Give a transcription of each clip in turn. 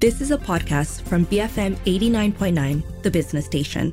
This is a podcast from BFM 89.9, the business station.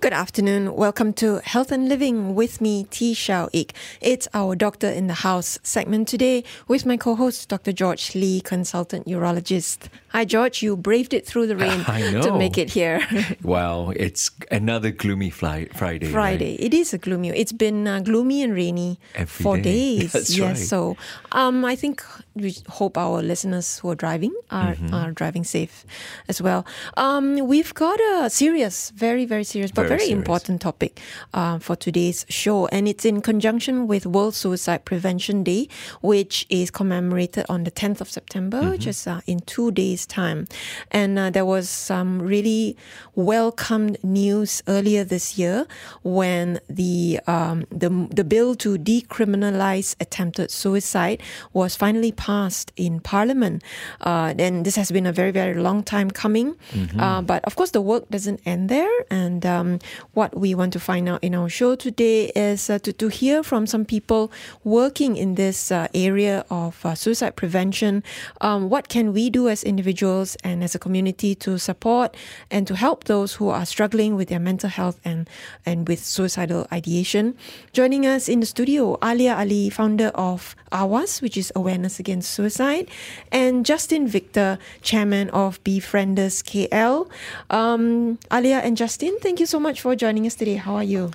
Good afternoon. Welcome to Health and Living with me, Tee Shiao Eek. It's our Doctor in the House segment today with my co host, Dr. George Lee, consultant urologist. Hi, George. You braved it through the rain to make it here. wow, it's another gloomy fly- Friday. Friday. Right? It is a gloomy. It's been uh, gloomy and rainy Every for day. days. That's yes. right. So um, I think we hope our listeners who are driving are, Mm-hmm. are driving safe as well. Um, we've got a serious, very, very serious, but Very very, serious. important topic uh, for today's show. And it's in conjunction with World Suicide Prevention Day, which is commemorated on the 10th of September, Mm-hmm. which is uh, in two days' time. And uh, there was some really welcomed news earlier this year when the, um, the, the bill to decriminalize attempted suicide was finally passed in Parliament. Uh, and this has been a very, very long time coming. Uh, but of course, the work doesn't end there. And um, what we want to find out in our show today is uh, to, to hear from some people working in this uh, area of uh, suicide prevention. Um, what can we do as individuals and as a community to support and to help those who are struggling with their mental health and, and with suicidal ideation? Joining us in the studio, Alia Ali, founder of AWAS, which is Awareness Against Suicide, and Justin Victor, chairman of Befrienders KL. Um, Alia and Justin, thank you so much for joining us today. How are you?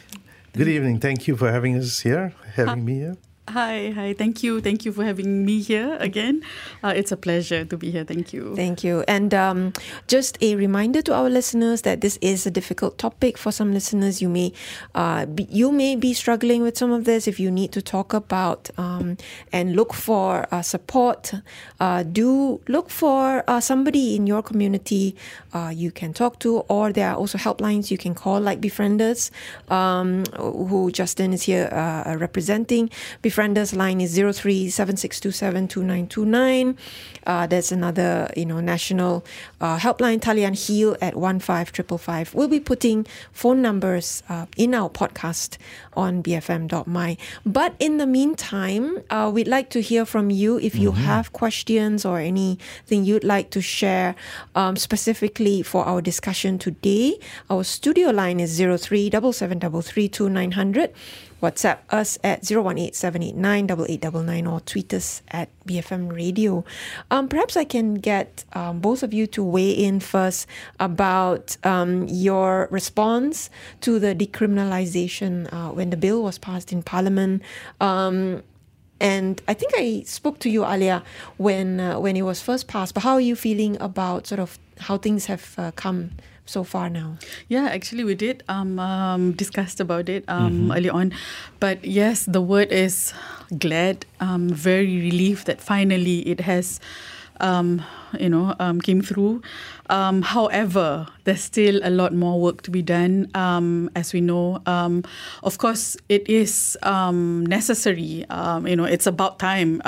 Good evening. Thank you for having us here, having me here. Hi, hi. Thank you. Thank you for having me here again. Uh, it's a pleasure to be here. Thank you. Thank you. And um, just a reminder to our listeners that this is a difficult topic for some listeners. You may, uh, be, you may be struggling with some of this. If you need to talk about um, and look for uh, support, uh, do look for uh, somebody in your community uh, you can talk to, or there are also helplines you can call, like Befrienders, um, who Justin is here representing. Line is 0376272929. Uh, there's another, you know, national uh, helpline, Talian Heal at 15555. We'll be putting phone numbers uh, in our podcast on bfm.my. But in the meantime, uh, we'd like to hear from you if you have questions or anything you'd like to share um, specifically for our discussion today. Our studio line is 03 7733 WhatsApp us at 018-789-8899 or tweet us at BFM Radio. Um, perhaps I can get um, both of you to weigh in first about um, your response to the decriminalization uh, when the bill was passed in Parliament. Um, and I think I spoke to you, Alia, when uh, when it was first passed. But how are you feeling about sort of how things have uh, come so far now? Yeah, actually, we did um, um, discussed about it um, early on, but yes, the word is glad. Um, very relieved that finally it has, um, you know, um, came through. Um, however, there's still a lot more work to be done. Um, as we know, um, of course, it is um, necessary. You know, it's about time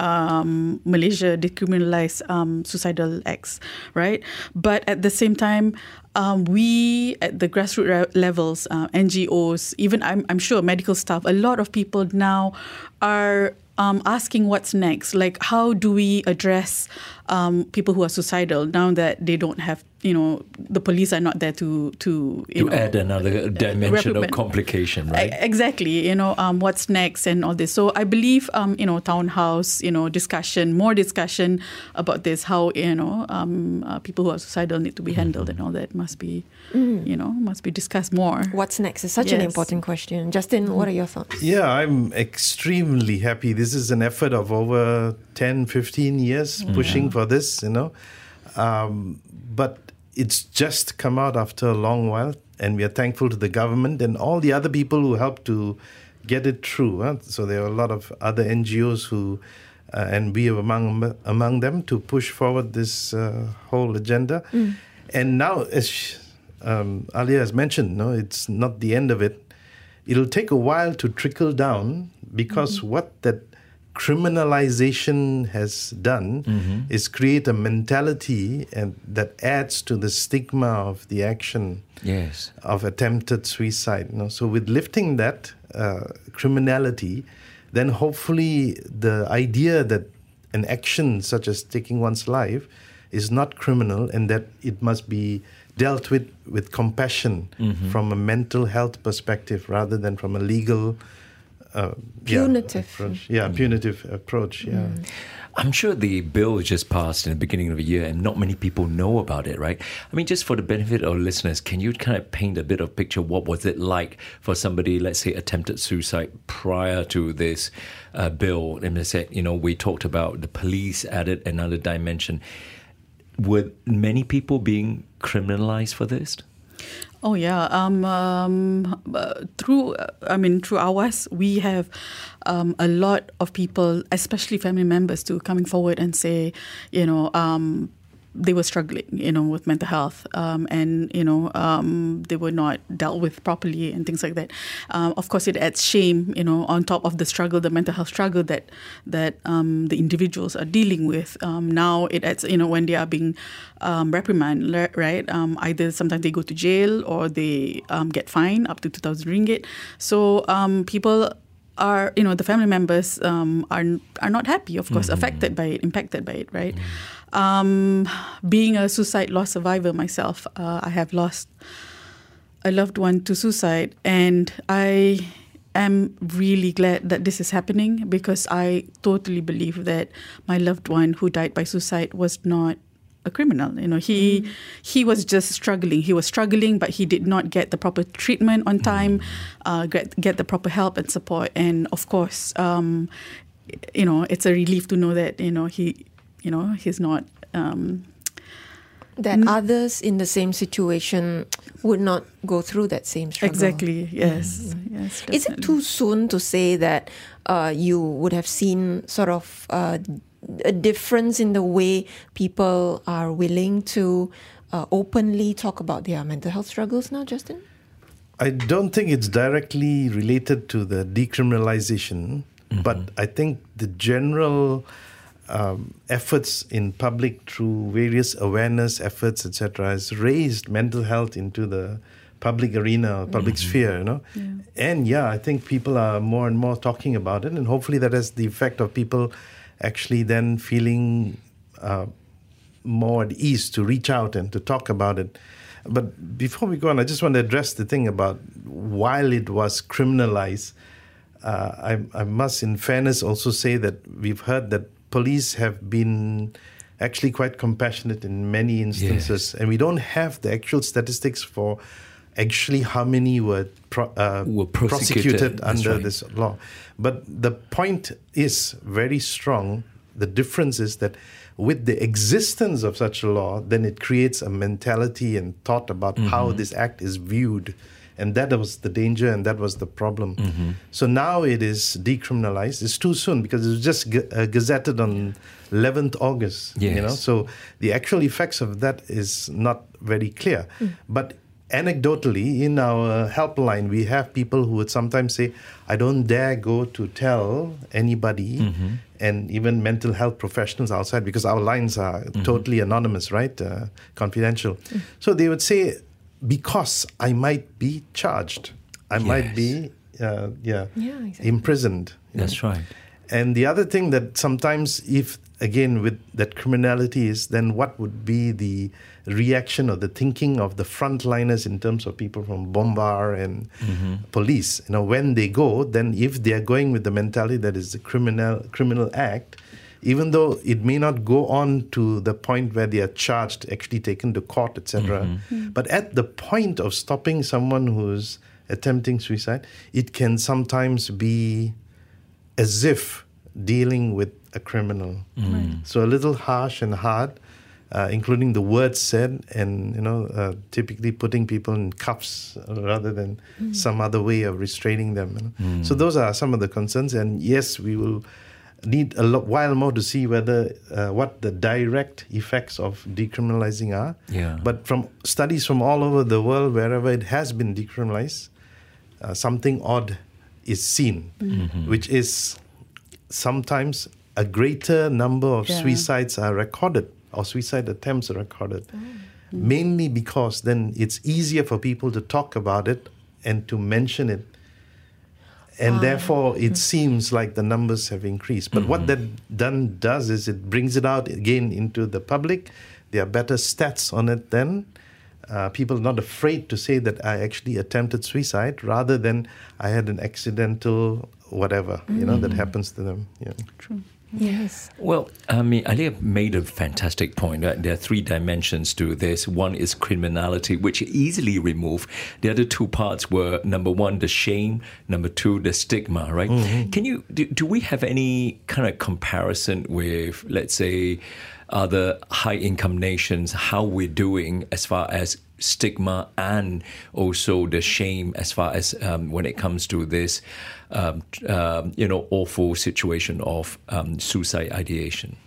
Malaysia decriminalize um, suicidal acts, right? But at the same time, um, we at the grassroots levels, uh, NGOs, even I'm, I'm sure medical staff, a lot of people now are um, asking what's next. Like, how do we address um, people who are suicidal now that they don't have, you know, the police are not there to to you To know, add another dimension of complication, right? Exactly. You know, um, what's next and all this. So I believe, um, you know, townhouse, you know, discussion, more discussion about this, how, you know, um, uh, people who are suicidal need to be handled and all that must be, you know, must be discussed more. What's next is such an important question. Justin, what are your thoughts? Yeah, I'm extremely happy. This is an effort of over 10, 15 years pushing for this, you know. Um, but it's just come out after a long while, and we are thankful to the government and all the other people who helped to get it through. Huh? So there are a lot of other NGOs who, uh, and we are among among them, to push forward this uh, whole agenda. And now, as um, Alia has mentioned, no, it's not the end of it. It'll take a while to trickle down because what that criminalization has done is create a mentality and that adds to the stigma of the action Yes. of attempted suicide. You know? So with lifting that uh, criminality, then hopefully the idea that an action such as taking one's life is not criminal and that it must be dealt with with compassion from a mental health perspective rather than from a legal uh, yeah, Punitive. approach. Yeah, punitive approach. Yeah. I'm sure the bill just passed in the beginning of the year and not many people know about it, right? I mean, just for the benefit of listeners, can you kind of paint a bit of picture? What was it like for somebody, let's say, attempted suicide prior to this uh, bill? And they said, you know, we talked about the police added another dimension. Were many people being criminalized for this? Oh yeah. Um, um, through, I mean, through AWAS, we have um, a lot of people, especially family members, too, coming forward and say, you know, um, they were struggling, you know, with mental health, um, and you know, um, they were not dealt with properly and things like that. Um, of course, it adds shame, you know, on top of the struggle, the mental health struggle that that um, the individuals are dealing with. Um, now it adds, you know, when they are being um, reprimanded, right? Um, either sometimes they go to jail or they um, get fined up to two thousand ringgit. So um, people are you know the family members um, are are not happy of course affected by it impacted by it right um, being a suicide loss survivor myself uh, I have lost a loved one to suicide and I am really glad that this is happening because I totally believe that my loved one who died by suicide was not a criminal. You know he he was just struggling. He was struggling but he did not get the proper treatment on time uh, get get the proper help and support. And of course um, you know it's a relief to know that you know he you know he's not um, That others in the same situation would not go through that same struggle. exactly. Yes. Yes Is it too soon to say that uh, you would have seen sort of uh, a difference in the way people are willing to uh, openly talk about their mental health struggles now, Justin? I don't think it's directly related to the decriminalization, but I think the general um, efforts in public through various awareness efforts, etc., has raised mental health into the public arena or public sphere, you know. And yeah, I think people are more and more talking about it, and hopefully that has the effect of people actually then feeling uh, more at ease to reach out and to talk about it. But before we go on, I just want to address the thing about while it was criminalized, uh, I, I must, in fairness, also say that we've heard that police have been actually quite compassionate in many instances, and we don't have the actual statistics for actually how many were, pro- uh, Were prosecuted, that's under right. this law. But the point is very strong. The difference is that with the existence of such a law, then it creates a mentality and thought about how this act is viewed. And that was the danger and that was the problem. Mm-hmm. So now it is decriminalized. It's too soon because it was just g- uh, gazetted on 11th August. Yes. You know, so the actual effects of that is not very clear. Hmm. But anecdotally, in our helpline, we have people who would sometimes say, I don't dare go to tell anybody, mm-hmm. and even mental health professionals outside, because our lines are mm-hmm. totally anonymous, right? Uh, confidential. Hmm. So they would say, because I might be charged, I might be, uh, yeah, Yeah, exactly. imprisoned. you know. That's right. And the other thing that sometimes, if again with that criminality is, then what would be the reaction or the thinking of the frontliners in terms of people from Bomba and police? You know, when they go, then if they are going with the mentality that is a criminal criminal act, even though it may not go on to the point where they are charged, actually taken to court, etc. Mm-hmm. Mm-hmm. But at the point of stopping someone who's attempting suicide, it can sometimes be as if dealing with a criminal. Mm-hmm. So a little harsh and hard, uh, including the words said, and you know, uh, typically putting people in cuffs rather than mm. some other way of restraining them. you know. So mm. those are some of the concerns, and yes, we will need a while more to see whether uh, what the direct effects of decriminalizing are. Yeah. But from studies from all over the world, wherever it has been decriminalized, uh, something odd is seen, which is sometimes a greater number of Yeah. suicides are recorded or suicide attempts are recorded. Mainly because then it's easier for people to talk about it and to mention it. And therefore, it mm. seems like the numbers have increased. But what mm-hmm. that done does is it brings it out again into the public. there are better stats on it then. Uh, people not afraid to say that I actually attempted suicide rather than I had an accidental whatever, you know, that mm. happens to them. Yeah. True. Yes. Well, I mean, Alia made a fantastic point. Right? There are three dimensions to this. One is criminality, which easily remove. The other two parts were number one, the shame. Number two, the stigma. Right? Mm-hmm. Can you do, do? we have any kind of comparison with, let's say, other high income nations? How we're doing as far as stigma and also the shame as far as um, when it comes to this, um, um, you know, awful situation of um, suicide ideation.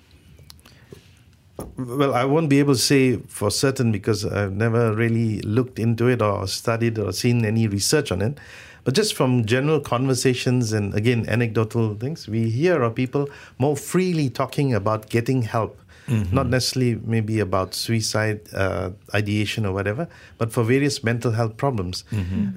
Well, I won't be able to say for certain because I've never really looked into it or studied or seen any research on it. But just from general conversations and again anecdotal things, we hear of people more freely talking about getting help. Not necessarily maybe about suicide uh, ideation or whatever, but for various mental health problems.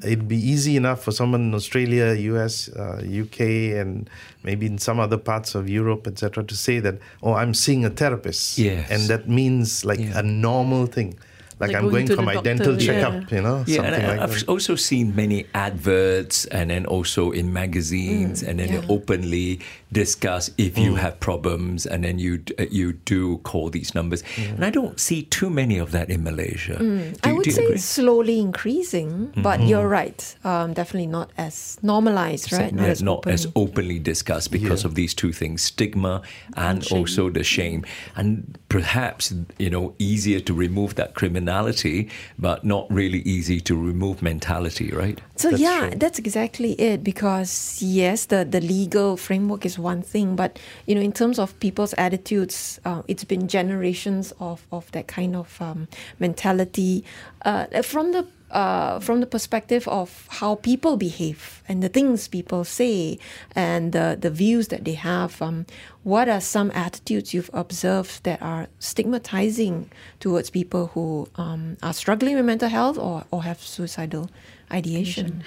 It'd be easy enough for someone in Australia, US, uh, UK, and maybe in some other parts of Europe, etc., to say that, oh, I'm seeing a therapist. Yes. And that means like Yeah. a normal thing. Like, Like I'm going going for my doctor, dental yeah. checkup, you know, Yeah, something and I, like I've that. also seen many adverts and then also in magazines, and then yeah. openly discuss if you have problems, and then you uh, you do call these numbers. And I don't see too many of that in Malaysia. Do, I would say agree? it's slowly increasing, but you're right. Um, definitely not as normalized, right? Not, as, not as openly. discussed because Yeah. of these two things stigma and shame. also the shame and perhaps you know easier to remove that criminality but not really easy to remove mentality right So That's yeah, true. that's exactly it. Because yes, the the legal framework is one thing, but you know, in terms of people's attitudes, uh, it's been generations of of that kind of um, mentality uh, from the. Uh, from the perspective of how people behave and the things people say and the, the views that they have, um, what are some attitudes you've observed that are stigmatizing towards people who um, are struggling with mental health or, or have suicidal ideation?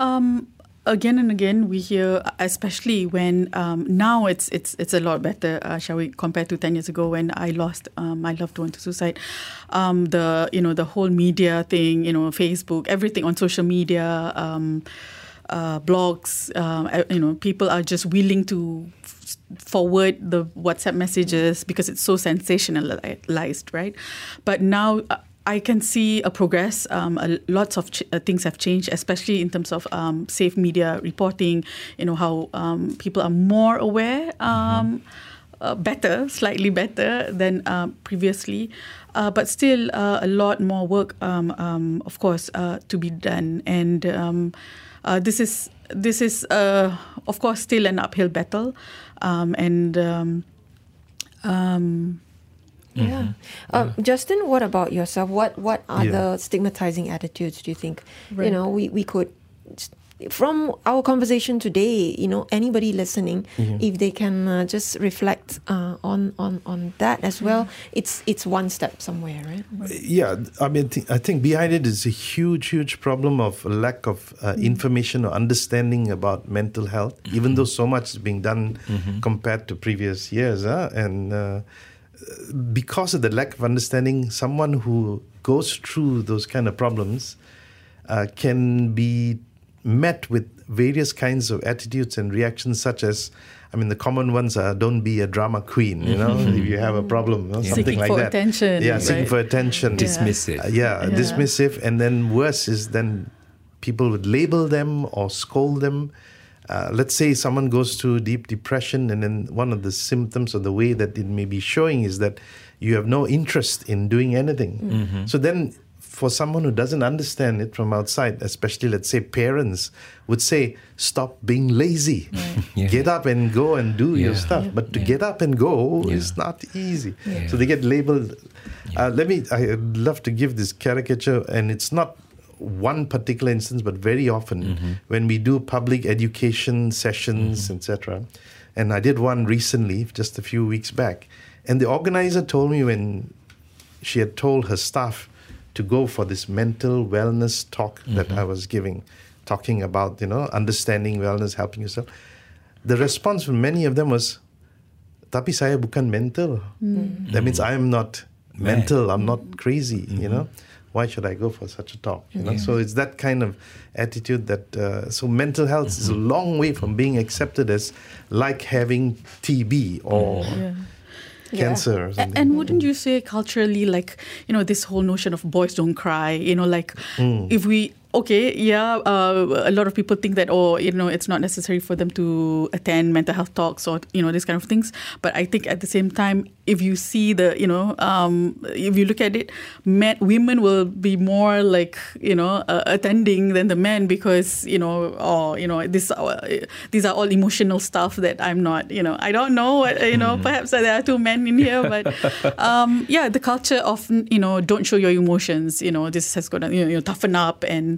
Um, again and again, we hear, especially when um, now it's it's it's a lot better, uh, shall we, compared to ten years ago when I lost um, my loved one to suicide. Um, the you know the whole media thing, you know, Facebook, everything on social media. Um, uh, blogs, uh, you know, people are just willing to forward the WhatsApp messages because it's so sensationalized, right? But now uh, I can see a progress. Um, a, lots of ch- uh, things have changed, especially in terms of um, safe media reporting. You know how um, people are more aware. Um, uh, better, slightly better than uh, previously, uh, but still uh, a lot more work, um, um, of course, uh, to be done. And um, uh, this is this is uh, of course still an uphill battle, um, and um, um, Yeah. Um, Justin, what about yourself? What what other Yeah. stigmatizing attitudes do you think you know we, we could from our conversation today, you know, anybody listening, if they can uh, just reflect uh, on on on that as well, it's it's one step somewhere, right? Yeah, I mean, th- I think behind it is a huge, huge problem of lack of uh, information or understanding about mental health, even though so much is being done compared to previous years. Huh? And uh, because of the lack of understanding, someone who goes through those kind of problems uh, can be met with various kinds of attitudes and reactions, such as, I mean, the common ones are don't be a drama queen, you know, if you have a problem, you know, something Seeking like for that. attention, Yeah, seeking for attention. dismissive Uh, yeah, Yeah. dismissive, and then worse is then people would label them or scold them. Uh, let's say someone goes through deep depression, and then one of the symptoms or the way that it may be showing is that you have no interest in doing anything. So then, for someone who doesn't understand it from outside, especially let's say parents would say, "Stop being lazy, Yeah. get up and go and do your Yeah. stuff." But to get up and go Yeah. is not easy. Yeah. So they get labeled. Uh, let me. I'd love to give this caricature, and it's not one particular instance, but very often mm-hmm. when we do public education sessions, mm-hmm. etc. And I did one recently, just a few weeks back, and the organizer told me when she had told her staff to go for this mental wellness talk that mm-hmm. I was giving, talking about you know understanding wellness, helping yourself. The response from many of them was, "Tapi saya bukan mental." Hmm. That means hmm. I am not mental. I'm not crazy. You know, why should I go for such a talk? You know, so it's that kind of attitude that. Uh, so mental health is a mm-hmm. long way from being accepted as like having TB or Yeah. cancer or something. And wouldn't mm-hmm. you say culturally, like, you know, this whole notion of boys don't cry, you know, like mm. if we, okay, yeah, uh, a lot of people think that, oh, you know, it's not necessary for them to attend mental health talks or, you know, these kind of things. But I think at the same time, if you see the, you know, um, if you look at it, men, women will be more like, you know, uh, attending than the men because, you know, or, you know, this, uh, these are all emotional stuff that I'm not, you know, I don't know, what, you know, perhaps there are two men in here, but um, yeah, the culture of, you know, don't show your emotions, you know, this has got to, you know, toughen up. And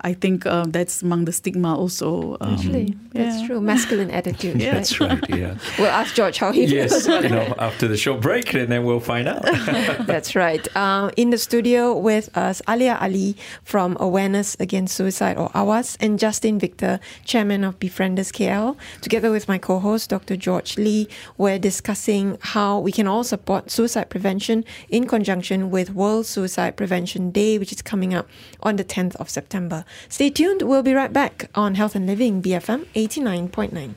I think um, that's among the stigma also. Um, Actually, that's yeah. true. Masculine attitude. Yeah. right? That's right. Yeah. We'll ask George how he feels yes. You know, after the short break, and then we'll find out. That's right. Um, in the studio with us, Alia Ali from Awareness Against Suicide or AWAS, and Justin Victor, chairman of Befrienders KL. Together with my co host, Dr. George Lee, we're discussing how we can all support suicide prevention in conjunction with World Suicide Prevention Day, which is coming up on the 10th of September. Stay tuned. We'll be right back on Health and Living, BFM 89.9.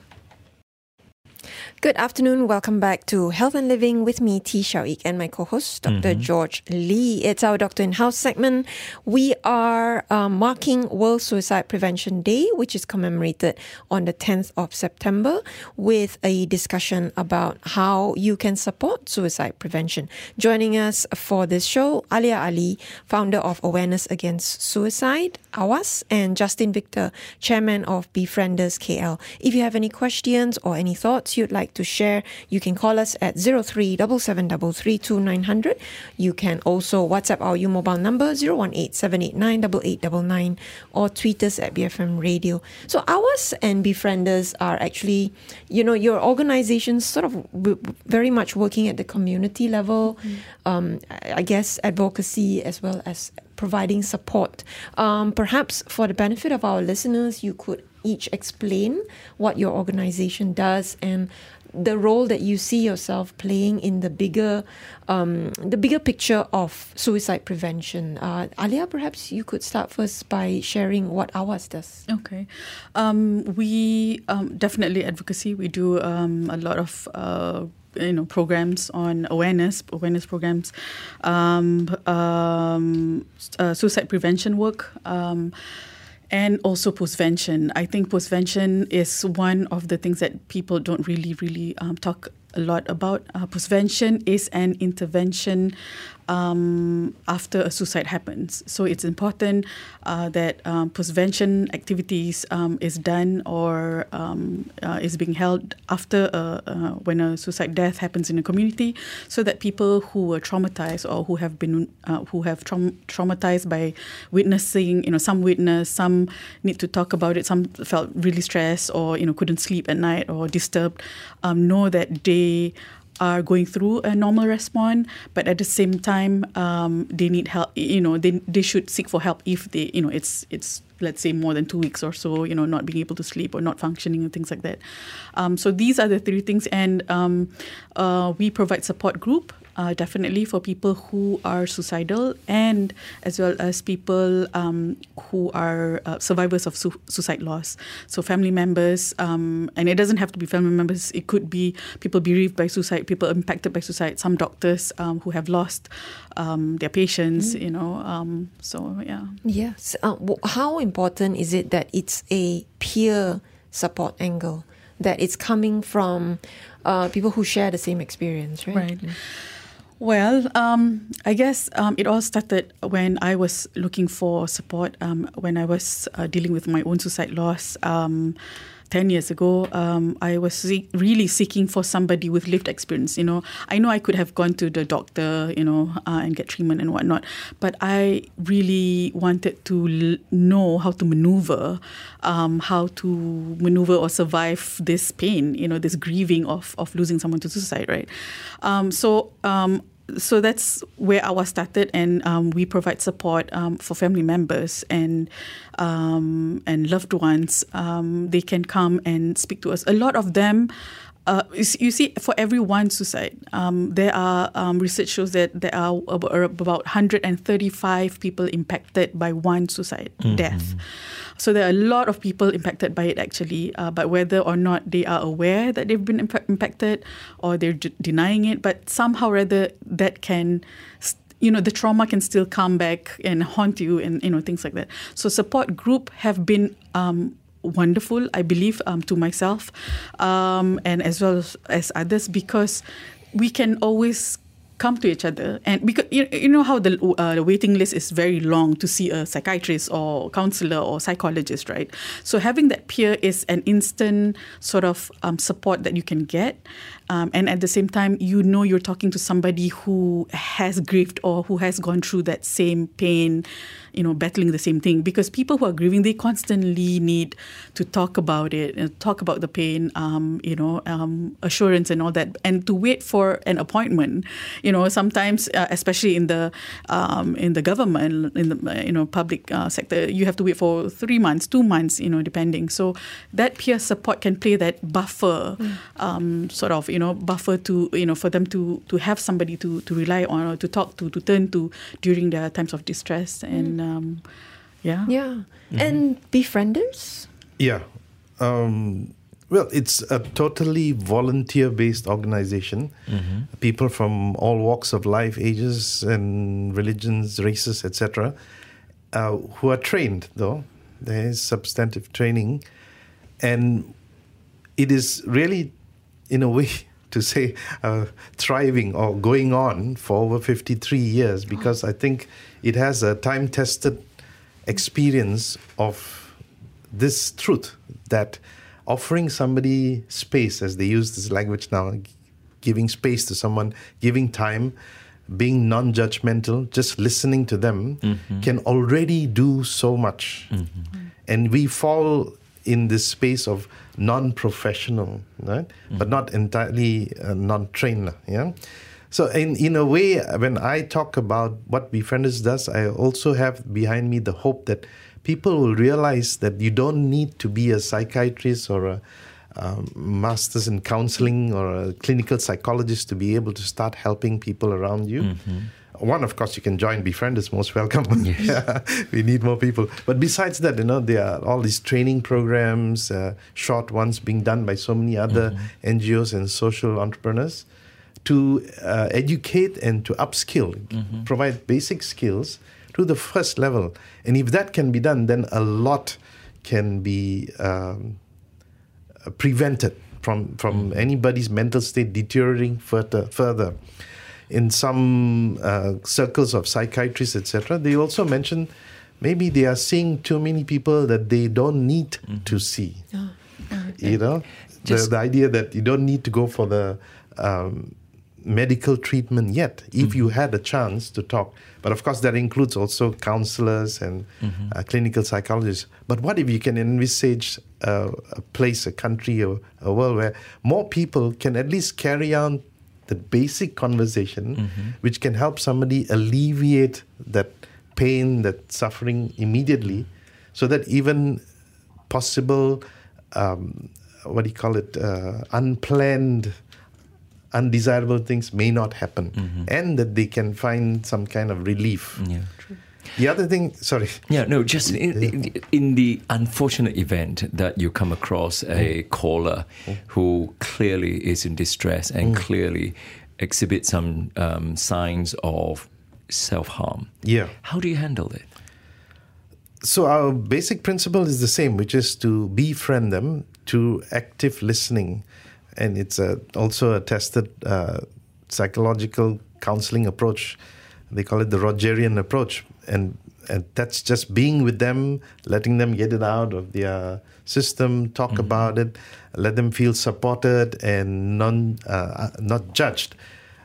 Good afternoon. Welcome back to Health and Living with me, Tee Shiao Eek, and my co-host, doctor George Lee. It's our Doctor in House segment. We are um, marking World Suicide Prevention Day, which is commemorated on the 10th of September, with a discussion about how you can support suicide prevention. Joining us for this show, Alia Ali, founder of Awareness Against Suicide, AWAS, and Justin Victor, chairman of Befrienders KL. If you have any questions or any thoughts you'd like to share, you can call us at 0377332900. You can also WhatsApp our U mobile number 018-789-8899 or tweet us at BFM Radio. So AWAS and Befrienders are actually, you know, your organizations sort of very much working at the community level. Um, I I guess advocacy as well as providing support. Um, perhaps for the benefit of our listeners, you could each explain what your organization does and the role that you see yourself playing in the bigger, um, the bigger picture of suicide prevention. Uh, Alia, perhaps you could start first by sharing what AWAS does. Okay. Um, we um, definitely advocacy. We do um, a lot of uh, you know programs on awareness, awareness programs, um, um, uh, suicide prevention work. And also postvention. I think postvention is one of the things that people don't really, really um, talk a lot about. Uh, postvention is an intervention um, after a suicide happens. So it's important uh, that um, postvention activities um, is done or um, uh, is being held after uh, uh, when a suicide death happens in a community, so that people who were traumatized or who have been uh, who have traum- traumatized by witnessing, you know, some witness, some need to talk about it, some felt really stressed or you know couldn't sleep at night or disturbed, um, know that they are going through a normal response, but at the same time, um, they need help. You know, they they should seek for help if they, you know, it's it's let's say more than two weeks or so, you know, not being able to sleep or not functioning and things like that. Um, so these are the three things, and um, uh, we provide support group. Uh, definitely for people who are suicidal and as well as people um, who are uh, survivors of su- suicide loss. So family members, um, and it doesn't have to be family members. It could be people bereaved by suicide, people impacted by suicide. Some doctors um, who have lost um, their patients. You know, um, so yeah. Yes. Uh, how important is it that it's a peer support angle, that it's coming from uh, people who share the same experience, right? Right. Well, um, I guess um, it all started when I was looking for support um, when I was uh, dealing with my own suicide loss. Um, 10 years ago, um, I was seek, really seeking for somebody with lived experience. You know, I know I could have gone to the doctor, you know, uh, and get treatment and whatnot, but I really wanted to l- know how to maneuver, um, how to maneuver or survive this pain, you know, this grieving of, of losing someone to suicide, right? Um, so, um, so that's where AWAS started, and um, we provide support um, for family members and um, and loved ones. Um, they can come and speak to us. A lot of them uh, you see, for every one suicide, um, there are um, research shows that there are about 135 people impacted by one suicide mm-hmm. death. So there are a lot of people impacted by it actually, uh, but whether or not they are aware that they've been imp- impacted or they're d- denying it, but somehow rather that can. you know the trauma can still come back and haunt you and you know things like that so support group have been um, wonderful, I believe, um, to myself um, and as well as others because we can always come to each other. And because you, you know how the, uh, the waiting list is very long to see a psychiatrist or counselor or psychologist right? So having that peer is an instant sort of um, support that you can get um, and at the same time you know you're talking to somebody who has grieved or who has gone through that same pain you know battling the same thing. Because people who are grieving they constantly need to talk about it and talk about the pain um, you know um, assurance and all that. And to wait for an appointment you know sometimes uh, especially in the um, in the government in the you know public uh, sector you have to wait for three months two months you know depending. So that peer support can play that buffer mm. sort of you know buffer to you know for them to to have somebody to to rely on or to talk to to turn to during their times of distress and mm um, yeah, yeah, mm-hmm. and befrienders. Yeah, um, well, it's a totally volunteer-based organization. Mm-hmm. People from all walks of life, ages, and religions, races, etc., uh, who are trained. Though there is substantive training, and it is really, in a way, to say uh, thriving or going on for over 53 years because I think it has a time tested experience of this truth that offering somebody space, as they use this language now, giving space to someone, giving time, being non judgmental, just listening to them mm-hmm. can already do so much. Mm-hmm. And we fall in this space of non-professional, right? Mm-hmm. But not entirely uh, non-trained. Yeah. So in in a way, when I talk about what Befrienders does, I also have behind me the hope that people will realize that you don't need to be a psychiatrist or a um, master's in counseling or a clinical psychologist to be able to start helping people around you. Mm-hmm one, of course, you can join Befrienders most welcome. Yes. we need more people. But besides that, you know, there are all these training programs, uh, short ones being done by so many other mm-hmm. NGOs and social entrepreneurs to uh, educate and to upskill, mm-hmm. provide basic skills to the first level. And if that can be done, then a lot can be um, prevented from from mm-hmm. anybody's mental state deteriorating further. further in some uh, circles of psychiatrists, etc., they also mention maybe they are seeing too many people that they don't need mm-hmm. to see. Oh, okay. You know, the, the, idea that you don't need to go for the um, medical treatment yet if mm-hmm. you had a chance to talk. But of course, that includes also counselors and mm-hmm. uh, clinical psychologists. But what if you can envisage uh, a place, a country, a, a world where more people can at least carry on the basic conversation mm-hmm. which can help somebody alleviate that pain, that suffering immediately, so that even possible, um, what do you call it, uh, unplanned, undesirable things may not happen, mm-hmm. and that they can find some kind of relief. Yeah, true. The other thing, sorry. Yeah, no, just in, in, the unfortunate event that you come across a mm. caller mm. who clearly is in distress and mm. clearly exhibits some um, signs of self harm. Yeah. How do you handle it? So, our basic principle is the same, which is to befriend them to active listening. And it's a, also a tested uh, psychological counseling approach. They call it the Rogerian approach and and that's just being with them, letting them get it out of their system, talk mm-hmm. about it, let them feel supported and non uh, not judged.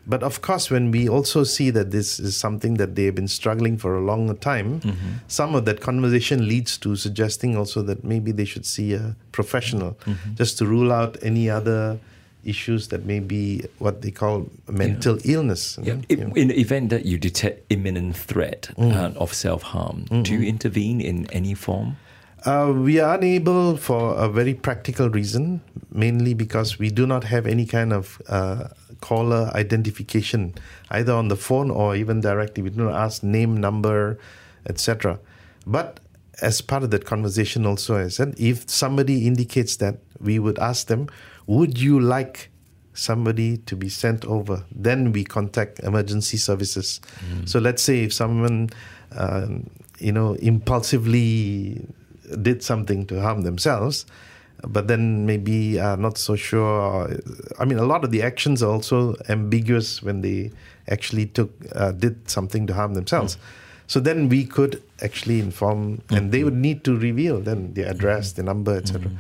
But of course, when we also see that this is something that they've been struggling for a long time, mm-hmm. some of that conversation leads to suggesting also that maybe they should see a professional mm-hmm. just to rule out any other issues that may be what they call mental yeah. illness. Yeah. In the event that you detect imminent threat mm. uh, of self harm, mm-hmm. do you intervene in any form? Uh, we are unable for a very practical reason, mainly because we do not have any kind of uh, caller identification, either on the phone or even directly. We do not ask name, number, etc. But as part of that conversation, also, I said, if somebody indicates that, we would ask them, would you like somebody to be sent over? Then we contact emergency services. So let's say if someone, um, you know, impulsively did something to harm themselves, but then maybe are not so sure. I mean, a lot of the actions are also ambiguous when they actually took uh, did something to harm themselves. So then we could actually inform, and they would need to reveal then the address, the number, etc.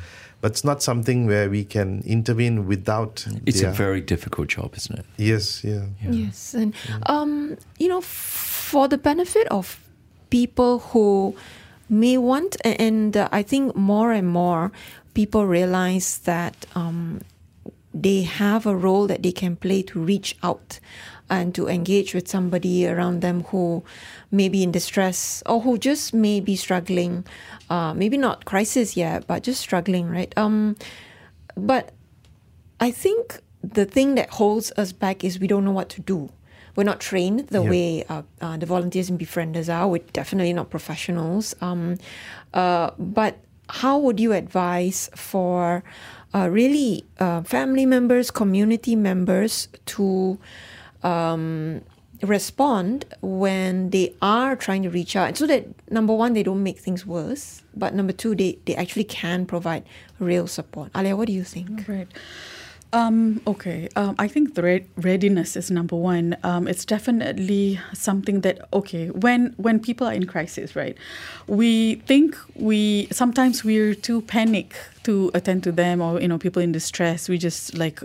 But it's not something where we can intervene without. It's their- a very difficult job, isn't it? yes, yeah. Yes, and um, you know, for the benefit of people who may want, and uh, I think more and more people realize that um, they have a role that they can play to reach out and to engage with somebody around them who may be in distress or who just may be struggling, uh, maybe not crisis yet, but just struggling, right? Um, but I think the thing that holds us back is we don't know what to do. We're not trained the Yeah. way uh, uh, the volunteers and befrienders are. We're definitely not professionals. Um, uh, but how would you advise for uh, really uh, family members, community members to um, respond when they are trying to reach out so that number one they don't make things worse but number two they, they actually can provide real support alia what do you think Right. Um, okay. Um, I think the re- readiness is number one. Um, it's definitely something that okay when when people are in crisis, right? We think we sometimes we're too panic to attend to them, or you know, people in distress. We just like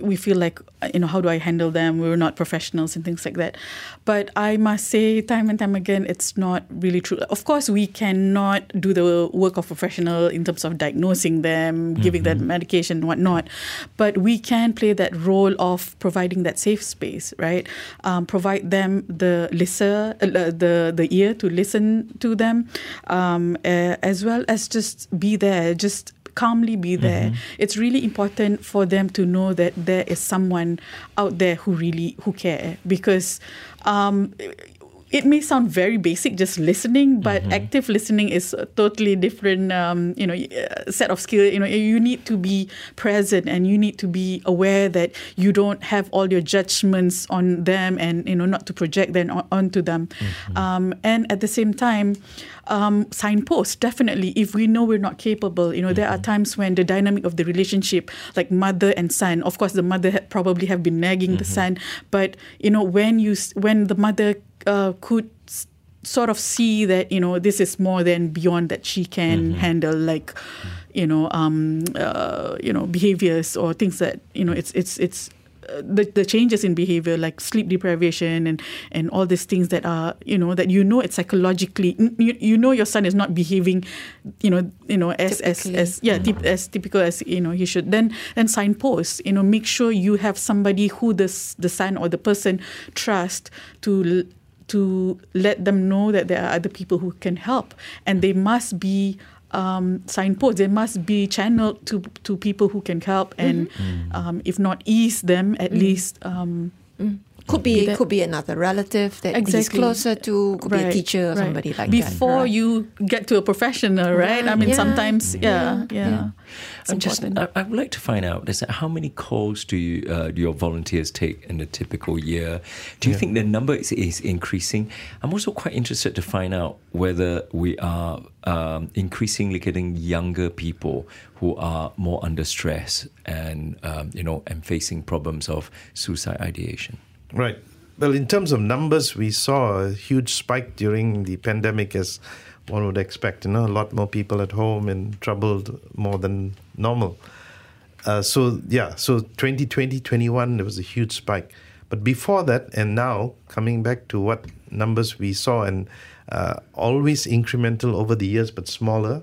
we feel like you know how do I handle them? We're not professionals and things like that. But I must say, time and time again, it's not really true. Of course, we cannot do the work of professional in terms of diagnosing them, giving them medication, and whatnot. But we can play that role of providing that safe space, right? Um, provide them the listener uh, the the ear to listen to them, um, uh, as well as just be there, just calmly be there. It's really important for them to know that there is someone out there who really who care because um, it may sound very basic, just listening, but active listening is a totally different, um, you know, uh, set of skill. You know, you need to be present and you need to be aware that you don't have all your judgments on them and you know not to project them on, onto them. Um, and at the same time, um, signpost definitely. If we know we're not capable, you know, there are times when the dynamic of the relationship, like mother and son, of course, the mother probably have been nagging the son, but you know, when you when the mother uh, could s- sort of see that you know this is more than beyond that she can handle like you know um uh, you know behaviors or things that you know it's it's it's uh, the, the changes in behavior like sleep deprivation and and all these things that are you know that you know it psychologically you, you know your son is not behaving you know you know as as, Typically. as yeah typ- as typical as you know he should. Then then signpost you know make sure you have somebody who the the son or the person trust to l- to let them know that there are other people who can help. And they must be um, signposts. They must be channeled to to people who can help. And, um, if not ease them, at least um, could be that- could be another relative that he's Exactly. closer to could be a teacher or right. somebody like before that Before you get to a professional, right? I mean, yeah, sometimes, yeah, yeah, yeah. yeah. I'm just. I, I would like to find out is that how many calls do, you, uh, do your volunteers take in a typical year? Do you think the number is, is increasing? I'm also quite interested to find out whether we are um, increasingly getting younger people who are more under stress and um, you know and facing problems of suicide ideation. Right. Well, in terms of numbers, we saw a huge spike during the pandemic, as one would expect. You know, a lot more people at home and troubled more than normal. Uh, so yeah, so 2020, 21, there was a huge spike. But before that, and now coming back to what numbers we saw, and uh, always incremental over the years, but smaller,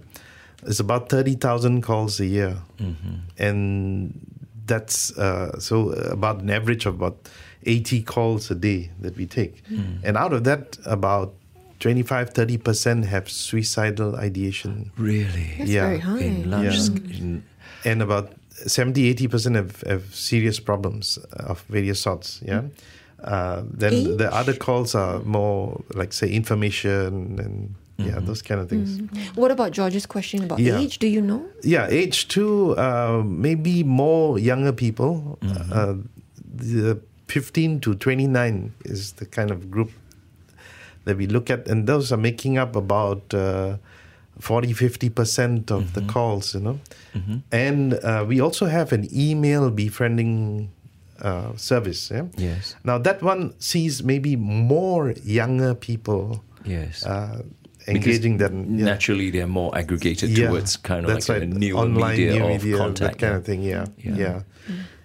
it's about 30,000 calls a year. And that's uh, so about an average of about 80 calls a day that we take. And out of that, about 25 30% have suicidal ideation. Really? That's Yeah. very high. In large Yeah. sc- in- and about 70 80% have, have serious problems of various sorts yeah uh, then the other calls are more like say information and yeah those kind of things What about George's question about Yeah. age? Do you know? yeah age two uh, maybe more younger people uh, the 15 to 29 is the kind of group that we look at and those are making up about uh, 40 50% of the calls you know and uh, we also have an email befriending uh, service yeah? Yes. now that one sees maybe more younger people Yes. uh, Because engaging than yeah. naturally they're more aggregated Yeah, towards kind of that's like a new online media new of media, contact. that kind yeah. of thing. Yeah, Yeah. yeah.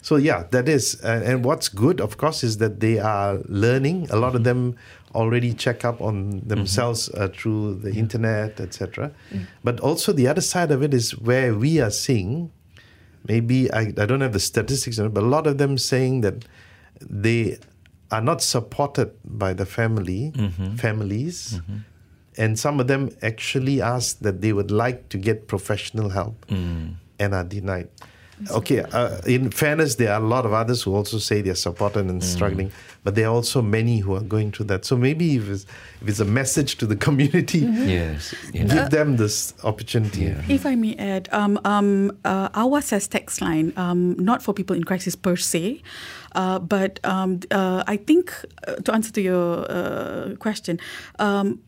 So yeah, that is, and, and what's good, of course, is that they are learning. A lot of mm-hmm. them already check up on themselves mm-hmm. uh, through the mm-hmm. internet, etc. But also the other side of it is where we are seeing. Maybe I, I don't have the statistics on it, but a lot of them saying that they are not supported by the family families and some of them actually ask that they would like to get professional help mm. and are denied. Okay, uh, in fairness, there are a lot of others who also say they're supported and struggling, but there are also many who are going through that. So maybe if it's, if it's a message to the community, Yes. yes. give them this opportunity. Yeah. If I may add, um, um, uh, AWAS has text line, um, not for people in crisis per se, uh, but um, uh, I think uh, to answer to your uh, question, um,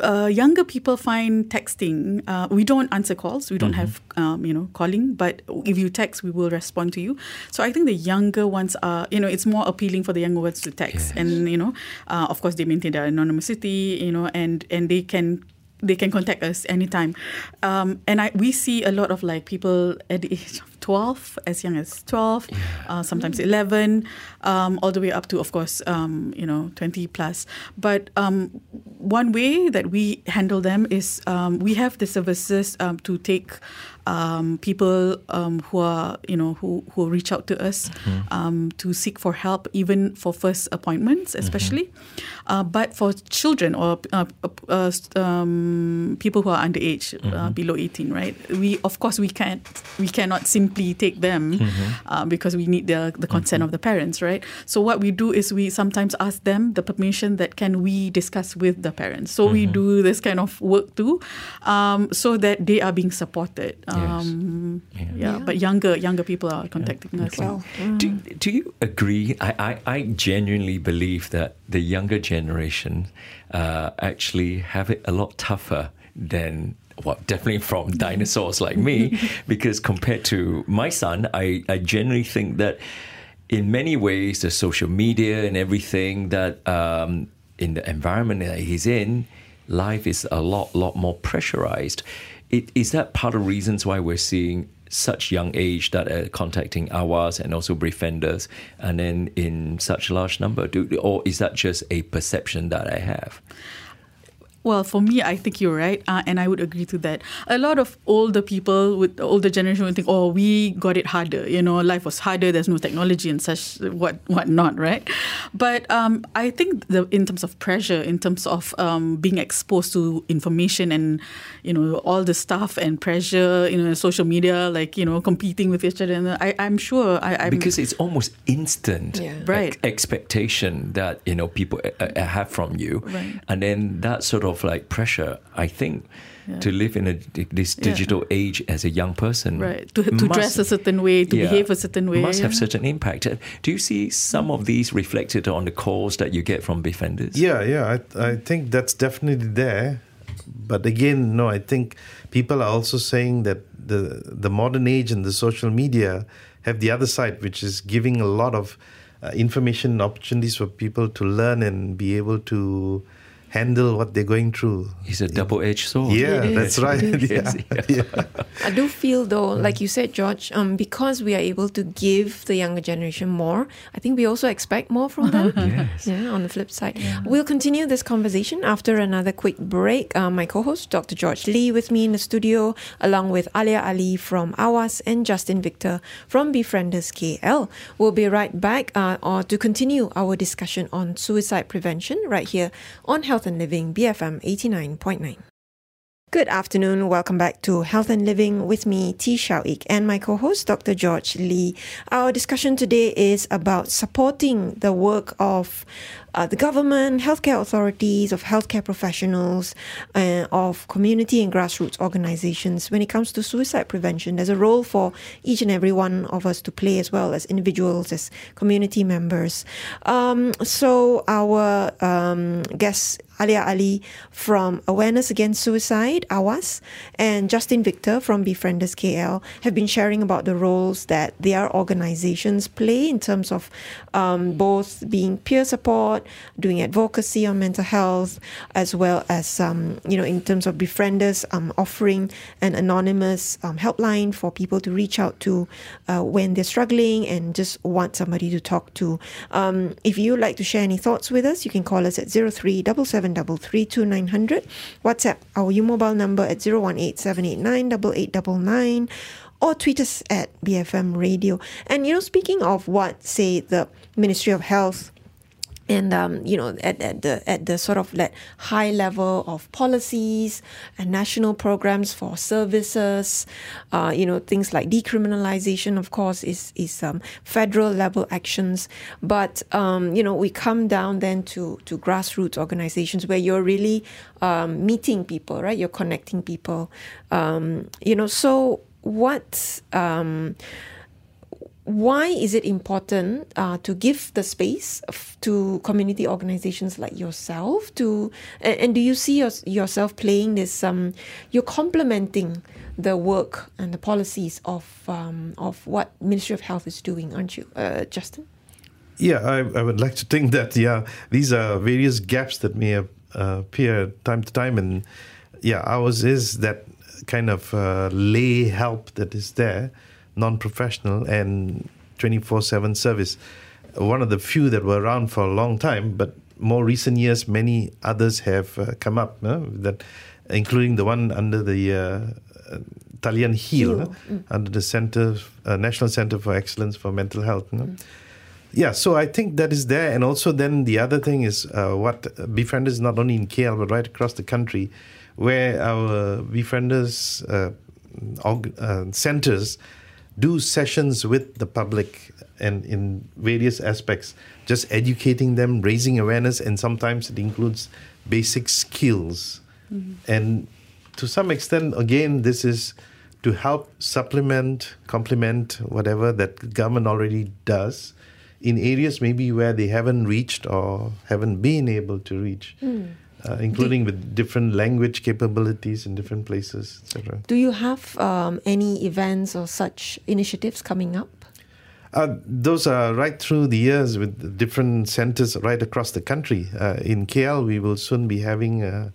uh, younger people find texting. Uh, we don't answer calls. We don't have, um, you know, calling. But if you text, we will respond to you. So I think the younger ones are, you know, it's more appealing for the younger ones to text, Yes. and you know, uh, of course, they maintain their anonymity, you know, and and they can they can contact us anytime. Um, and I we see a lot of like people at the age of 12, as young as 12, uh, sometimes 11, um, all the way up to, of course, um, you know, 20 plus. But um, one way that we handle them is um, we have the services um, to take um, people um, who are, you know, who, who reach out to us um, to seek for help, even for first appointments, especially. Uh, but for children or uh, uh, um, people who are underage, uh, below 18, right? We, of course, we can't, we cannot simply take them uh, because we need the, the consent of the parents, right? So what we do is we sometimes ask them the permission that can we discuss with the parents. So we do this kind of work too, um, so that they are being supported. Um, Yeah. yeah. but younger younger people are contacting us. Well, Do, do you agree? I, I, I genuinely believe that the younger generation uh, actually have it a lot tougher than well, definitely from dinosaurs like me, because compared to my son, I, I generally think that in many ways, the social media and everything that um, in the environment that he's in, life is a lot, lot more pressurized. It, is that part of reasons why we're seeing such young age that are contacting AWAS and also befrienders, and then in such a large number? Do, or is that just a perception that I have? Well, for me, I think you're right, uh, and I would agree to that. A lot of older people with older generation would think, "Oh, we got it harder. You know, life was harder. There's no technology and such, what, what not, right?" But um, I think the in terms of pressure, in terms of um, being exposed to information and you know all the stuff and pressure, you know, social media, like you know, competing with each other, and I, I'm sure I, I'm because it's almost instant Yeah. Right. ex- expectation that you know people uh, uh, have from you Right. and then that sort of like pressure i think to live in a, this Yeah. digital age as a young person right to, to dress a certain way, to yeah, behave a certain way. must have yeah. certain impact Uh, do you see some of these reflected on the calls that you get from Befrienders Yeah, yeah, I, I think that's definitely there. But again, no, I think people are also saying that the the modern age and the social media have the other side, which is giving a lot of uh, information and opportunities for people to learn and be able to handle what they're going through. it's a double-edged sword Yeah, It that's is, right. it is. Yeah, yeah. I do feel though, like you said, George, um, because we are able to give the younger generation more, I think we also expect more from them. Yes. Yeah, on the flip side. We'll continue this conversation after another quick break. Uh, my co host, Dr. George Lee, with me in the studio, along with Alia Ali from AWAS and Justin Victor from Befrienders KL. We'll be right back uh, or to continue our discussion on suicide prevention right here on Health Health and Living, BFM 89.9. Good afternoon. Welcome back to Health and Living with me, Tee Shiao Eek, and my co host, Dr. George Lee. Our discussion today is about supporting the work of uh, the government, healthcare authorities, of healthcare professionals, uh, of community and grassroots organizations when it comes to suicide prevention. There's a role for each and every one of us to play as well as individuals, as community members. Um, so, our um, guest Alia Ali from Awareness Against Suicide, AWAS, and Justin Victor from Befrienders KL have been sharing about the roles that their organizations play in terms of um, both being peer support, doing advocacy on mental health, as well as, um, you know, in terms of Befrienders um, offering an anonymous um, helpline for people to reach out to uh, when they're struggling and just want somebody to talk to. Um, if you'd like to share any thoughts with us, you can call us at 0377 733 WhatsApp our U mobile number at 018 or tweet us at BFM Radio. And you know, speaking of what say the Ministry of Health and um, you know at, at the at the sort of that high level of policies and national programs for services, uh, you know things like decriminalization, of course, is is um, federal level actions. But um, you know we come down then to to grassroots organizations where you're really um, meeting people, right? You're connecting people, um, you know. So what? Why is it important uh, to give the space to community organizations like yourself to and, and do you see your, yourself playing this um, you're complementing the work and the policies of um, of what ministry of health is doing aren't you uh, justin? Yeah I, I would like to think that yeah these are various gaps that may uh, appear time to time. And yeah ours is that kind of uh, lay help that is there non-professional and 24/7 service. One of the few that were around for a long time, but more recent years, many others have uh, come up. Uh, that, including the one under the uh, Talian Heal, mm. under the Center, uh, National Center for Excellence for Mental Health. Mm. Yeah, so I think that is there, and also then the other thing is uh, what befrienders not only in KL but right across the country, where our befrienders uh, centers do sessions with the public and in various aspects, just educating them, raising awareness, and sometimes it includes basic skills. Mm-hmm. And to some extent, again, this is to help supplement, complement whatever that government already does in areas maybe where they haven't reached or haven't been able to reach. Mm uh, including do, with different language capabilities in different places, etc. Do you have um, any events or such initiatives coming up? Uh, those are right through the years with different centers right across the country. Uh, in KL, we will soon be having, uh,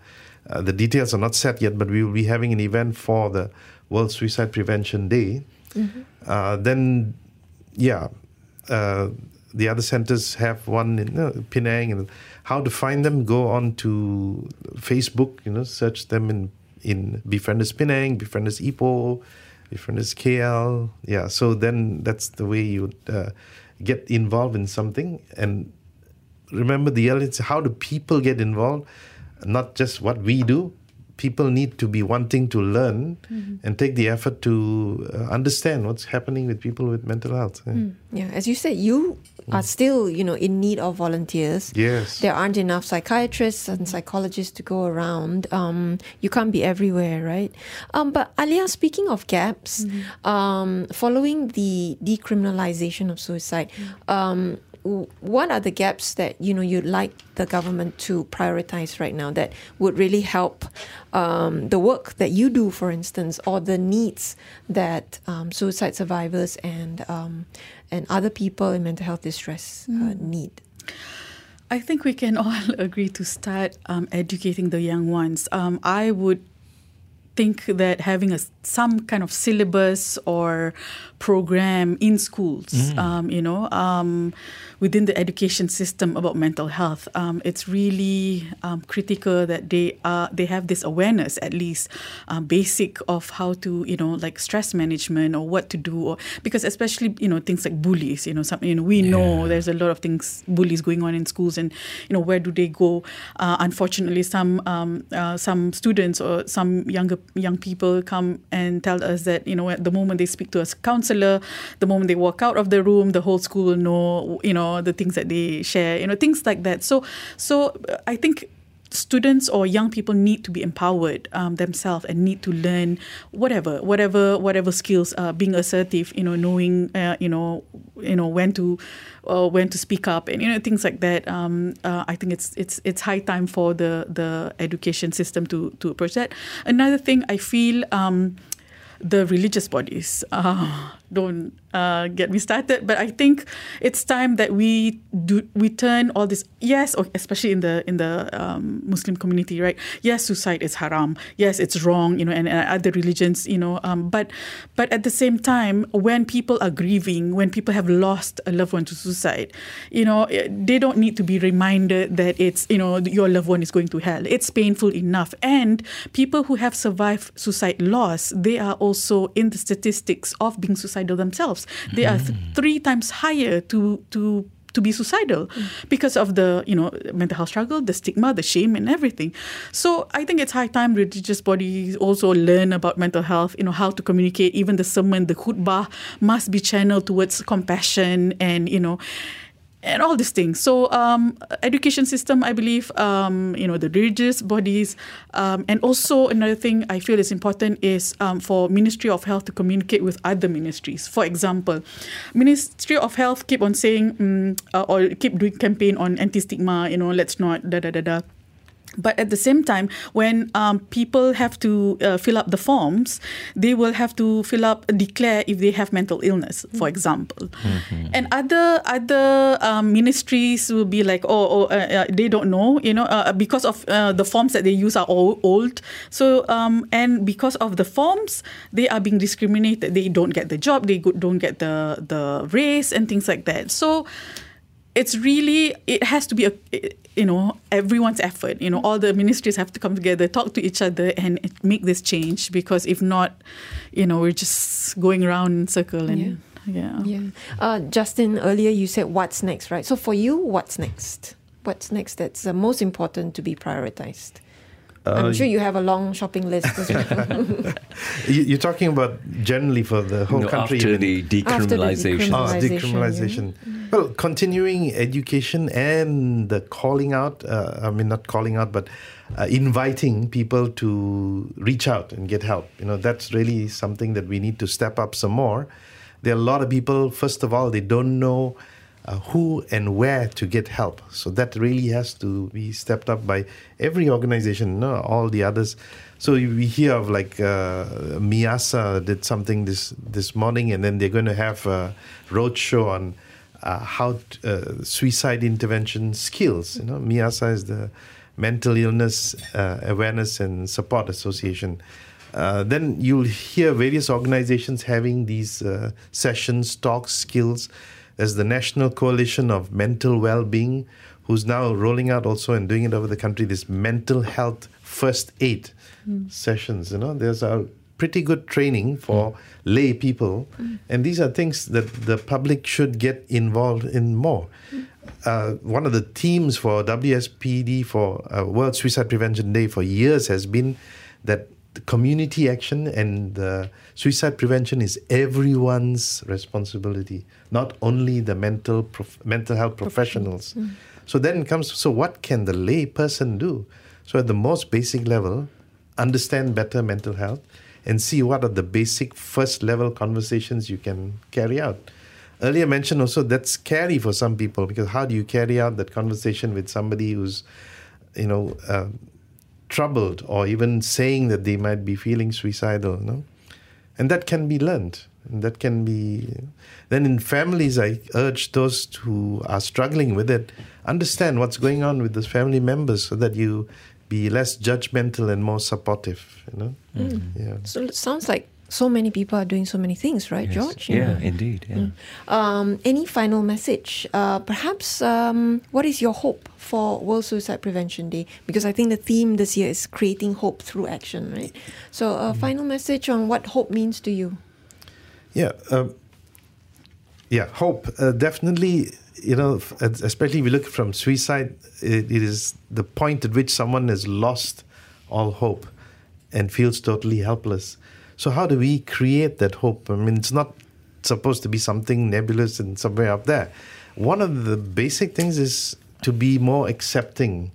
uh, the details are not set yet, but we will be having an event for the World Suicide Prevention Day. Mm-hmm. Uh, then, yeah, the other centers have one in Penang and how to find them, go on to Facebook, you know, search them in, in Befrienders Penang, Befrienders Ipoh, Befrienders KL. Yeah, so then that's the way you uh, get involved in something. And remember the elements, how do people get involved? Not just what we do, people need to be wanting to learn mm-hmm. and take the effort to uh, understand what's happening with people with mental health. Yeah, mm. yeah. as you said, you are mm. still, you know, in need of volunteers. Yes, there aren't enough psychiatrists and psychologists to go around. Um, you can't be everywhere, right? Um, but Alia, speaking of gaps, mm-hmm. um, following the decriminalization of suicide, mm what are the gaps that you know you'd like the government to prioritize right now that would really help um, the work that you do, for instance, or the needs that um, suicide survivors and um, and other people in mental health distress mm. uh, hmm. need? I think we can all agree to start um, educating the young ones. Um, I would think that having a some kind of syllabus or program in schools, Mm. um, you know, um, within the education system about mental health, um, it's really um, critical that they are they have this awareness at least um, basic of how to you know like stress management or what to do or because especially you know things like bullies, you know, some you know we know there's a lot of things bullies going on in schools and you know where do they go? Uh, unfortunately, some um, uh, some students or some younger young people come and tell us that you know at the moment they speak to a counselor, the moment they walk out of the room, the whole school will know you know the things that they share, you know things like that. So so uh, I think students or young people need to be empowered um, themselves and need to learn whatever whatever whatever skills uh, being assertive you know knowing uh, you know you know when to uh, when to speak up and you know things like that um, uh, I think it's it's it's high time for the the education system to to approach that another thing I feel um, the religious bodies. Uh, don't uh, get me started. But i think it's time that we do we turn all this yes especially in the in the um, muslim community right? Yes suicide is haram. Yes it's wrong you know and, and other religions you know um, but but at the same time when people are grieving when people have lost a loved one to suicide you know eh, they don't need to be reminded that it's you know your loved one is going to hell. It's painful enough. And people who have survived suicide loss they are also in the statistics of being suicidal themselves they are th- three times higher to to to be suicidal because of the you know mental health struggle the stigma the shame and everything. So i think it's high time religious bodies also learn about mental health you know how to communicate. Even the sermon the khutbah must be channeled towards compassion and you know and all these things. So, um, education system, I believe, um, you know, the religious bodies, um, and also another thing I feel is important is um, for Ministry of Health to communicate with other ministries. For example, Ministry of Health keep on saying mm, uh, or keep doing campaign on anti-stigma. You know, let's not da da da da. But at the same time, when um, people have to uh, fill up the forms, they will have to fill up declare if they have mental illness, for example. And other other um, ministries will be like, oh, oh uh, uh, they don't know, you know, uh, because of uh, the forms that they use are all old. So um, and because of the forms, they are being discriminated. They don't get the job. They don't get the the race and things like that. So it's really it has to be a you know everyone's effort you know all the ministries have to come together talk to each other and make this change because if not you know we're just going around in circle and yeah, Yeah. Uh, Justin, earlier you said what's next, right? So for you, what's next? What's next that's uh, most important to be prioritized? I'm sure you have a long shopping list as well. You- You're talking about generally for the whole No, country. after even- the After the decriminalization. Oh, Decriminalization, decriminalization. Well, continuing education and the calling out, uh, I mean, not calling out, but uh, inviting people to reach out and get help. You know, that's really something that we need to step up some more. There are a lot of people, first of all, they don't know uh, who and where to get help. So that really has to be stepped up by every organization, no, all the others. So we hear of like uh, Miasa did something this this morning, and then they're going to have a roadshow on uh, how t- uh, suicide intervention skills. You know, Miasa is the Mental Illness uh, Awareness and Support Association. Uh, then you'll hear various organizations having these uh, sessions, talks, skills. There's the National Coalition of Mental Well-being, who's now rolling out also and doing it over the country. This mental health first aid sessions. You know, there's a pretty good training for lay people, and these are things that the public should get involved in more. Uh, one of the themes for WSPD for uh, World Suicide Prevention Day for years has been that community action and uh, suicide prevention is everyone's responsibility, not only the mental prof- mental health professionals. So then comes so what can the lay person do? So at the most basic level, understand better mental health and see what are the basic first level conversations you can carry out. Earlier mentioned also that's scary for some people because how do you carry out that conversation with somebody who's, you know, uh, troubled or even saying that they might be feeling suicidal, no? And that can be learned. And that can be. Then in families, I urge those who are struggling with it, understand what's going on with the family members so that you be less judgmental and more supportive. You know. Mm. Yeah. So it sounds like so many people are doing so many things, right, Yes. George? Yeah, indeed. Yeah. Um, any final message? Uh, perhaps, um, what is your hope for World Suicide Prevention Day? Because I think the theme this year is creating hope through action, right? So, a final message on what hope means to you. Yeah, um, yeah, hope uh, definitely. You know, especially if you look from suicide, it, it is the point at which someone has lost all hope and feels totally helpless. So, how do we create that hope? I mean, it's not supposed to be something nebulous and somewhere up there. One of the basic things is to be more accepting,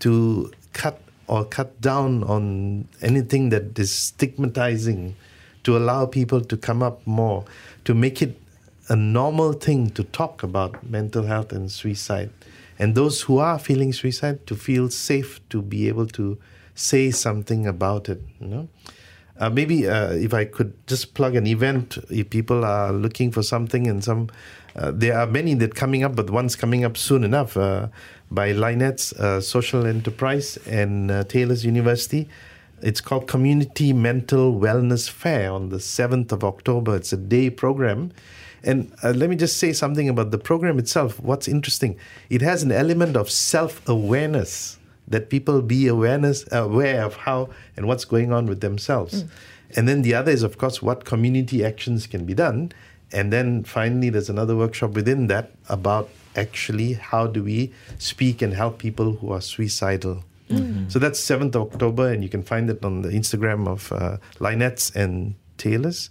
to cut or cut down on anything that is stigmatizing, to allow people to come up more, to make it a normal thing to talk about mental health and suicide. And those who are feeling suicide to feel safe to be able to say something about it, you know. Uh, maybe uh, if I could just plug an event, if people are looking for something and some, uh, there are many that coming up, but one's coming up soon enough uh, by Linet's uh, Social Enterprise and uh, Taylor's University. It's called Community Mental Wellness Fair on the 7th of October. It's a day program. And let me just say something about the program itself. What's interesting, it has an element of self awareness that people be awareness aware of how and what's going on with themselves. And then the other is, of course, what community actions can be done. And then finally, there's another workshop within that about actually how do we speak and help people who are suicidal. So that's 7th October, and you can find it on the Instagram of uh, Linettes and Taylors.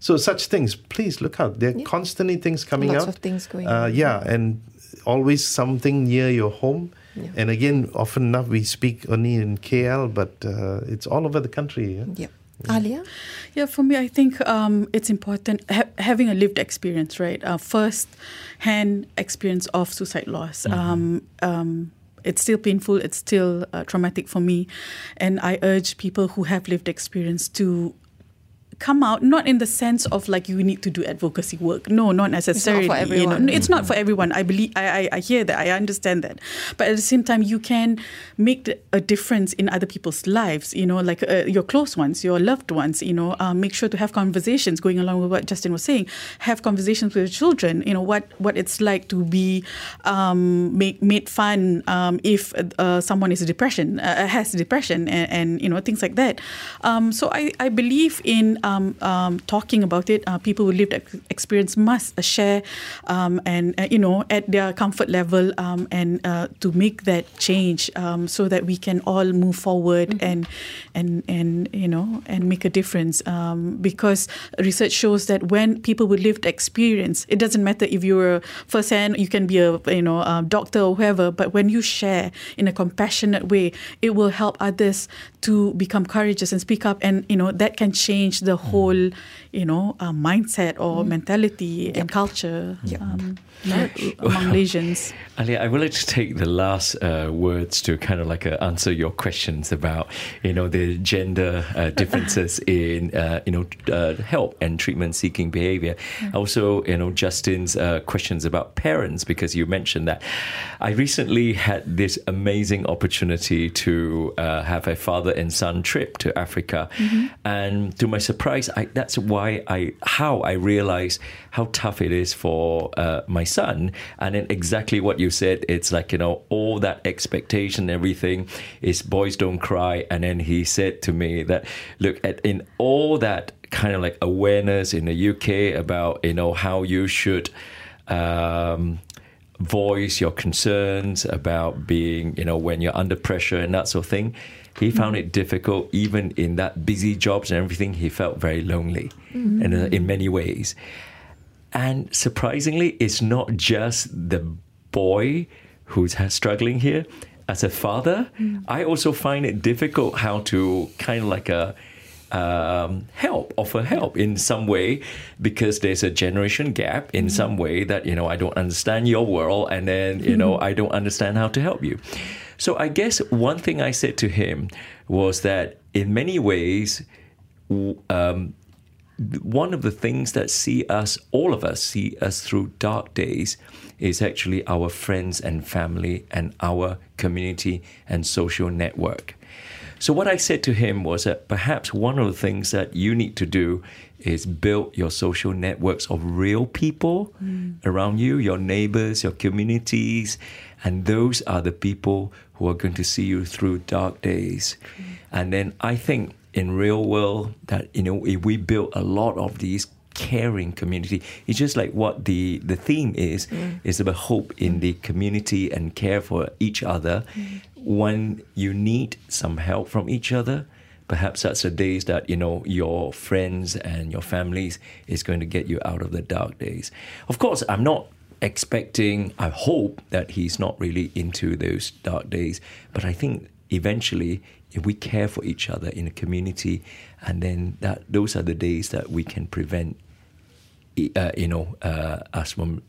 So such things, please look out. There are constantly things coming Lots out. of things going uh, on. Yeah, and always something near your home. And again, often enough, we speak only in KL, but uh, it's all over the country. yeah? Yep. Alia? Yeah, for me, I think um, it's important ha- having a lived experience, right? Uh, first hand experience of suicide loss. Um, um, it's still painful, it's still uh, traumatic for me. And I urge people who have lived experience to come out not in the sense of like you need to do advocacy work. No not necessarily It's you know. everyone. it's not for everyone. I believe I, I i hear that. I understand that. But at the same time you can make a difference in other people's lives you know like uh, your close ones your loved ones you know. Uh, make sure to have conversations going along with what justin was saying. Have conversations with your children. You know what what it's like to be um make made fun um if uh, someone is depression uh, has depression and, and you know things like that. Um so i i believe in um, um talking about it uh, people with lived experience must uh, share um and uh, you know at their comfort level um and uh, to make that change um so that we can all move forward and and and you know and make a difference. Um because research shows that when people with lived experience it doesn't matter if you're a first hand you can be a you know a doctor or whoever but when you share in a compassionate way it will help others to become courageous and speak up and you know that can change the whole you know uh, mindset or mentality and culture um, among Malaysians Ali, I would like to take the last uh, words to kind of like uh, answer your questions about, you know, the gender uh, differences in, uh, you know, uh, help and treatment seeking behavior. Also, you know, Justin's uh, questions about parents, because you mentioned that. I recently had this amazing opportunity to uh, have a father and son trip to Africa. And to my surprise, I, that's why I, how I realized how tough it is for uh, my son. And then exactly what you said, it's like, you know, all that expectation, everything is boys don't cry. And then he said to me that, look, at, in all that kind of like awareness in the UK about, you know, how you should. Um, voice your concerns about being, you know, when you're under pressure and that sort of thing. He found it difficult, even in that busy jobs and everything. He felt very lonely, and uh, in many ways. And surprisingly, it's not just the boy who's struggling here. As a father, I also find it difficult how to kind of like a um, help, offer help in some way, because there's a generation gap in some way that you know I don't understand your world, and then you know I don't understand how to help you. So I guess one thing I said to him was that in many ways, um, one of the things that see us, all of us see us through dark days, is actually our friends and family and our community and social network. So, what I said to him was that perhaps one of the things that you need to do is build your social networks of real people mm. around you, your neighbors, your communities, and those are the people who are going to see you through dark days. Mm. And then I think in real world that you know if we build a lot of these caring community it's just like what the the theme is mm. is about hope in the community and care for each other mm. when you need some help from each other perhaps that's the days that you know your friends and your families is going to get you out of the dark days of course i'm not expecting i hope that he's not really into those dark days but i think eventually if we care for each other in a community, and then that those are the days that we can prevent, uh, you know, uh, us from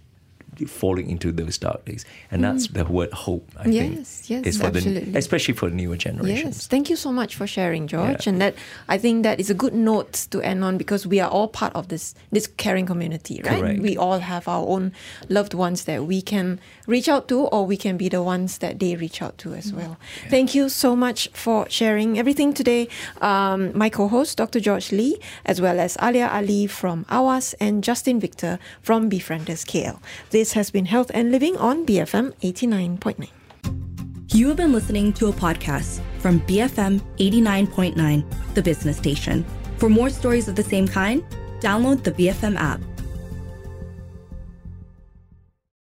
falling into those dark days. And that's mm. the word hope, I yes, think. Yes, yes, absolutely. The, especially for the newer generations. Yes, thank you so much for sharing, George. Yeah. And that I think that is a good note to end on because we are all part of this this caring community, right? Correct. We all have our own loved ones that we can reach out to or we can be the ones that they reach out to as well. Yeah. Thank you so much for sharing everything today. Um, my co-host, Dr. George Lee, as well as Alia Ali from AWAS and Justin Victor from Befrienders KL. This has been Health and Living on BFM 89.9. You have been listening to a podcast from BFM 89.9, the business station. For more stories of the same kind, download the BFM app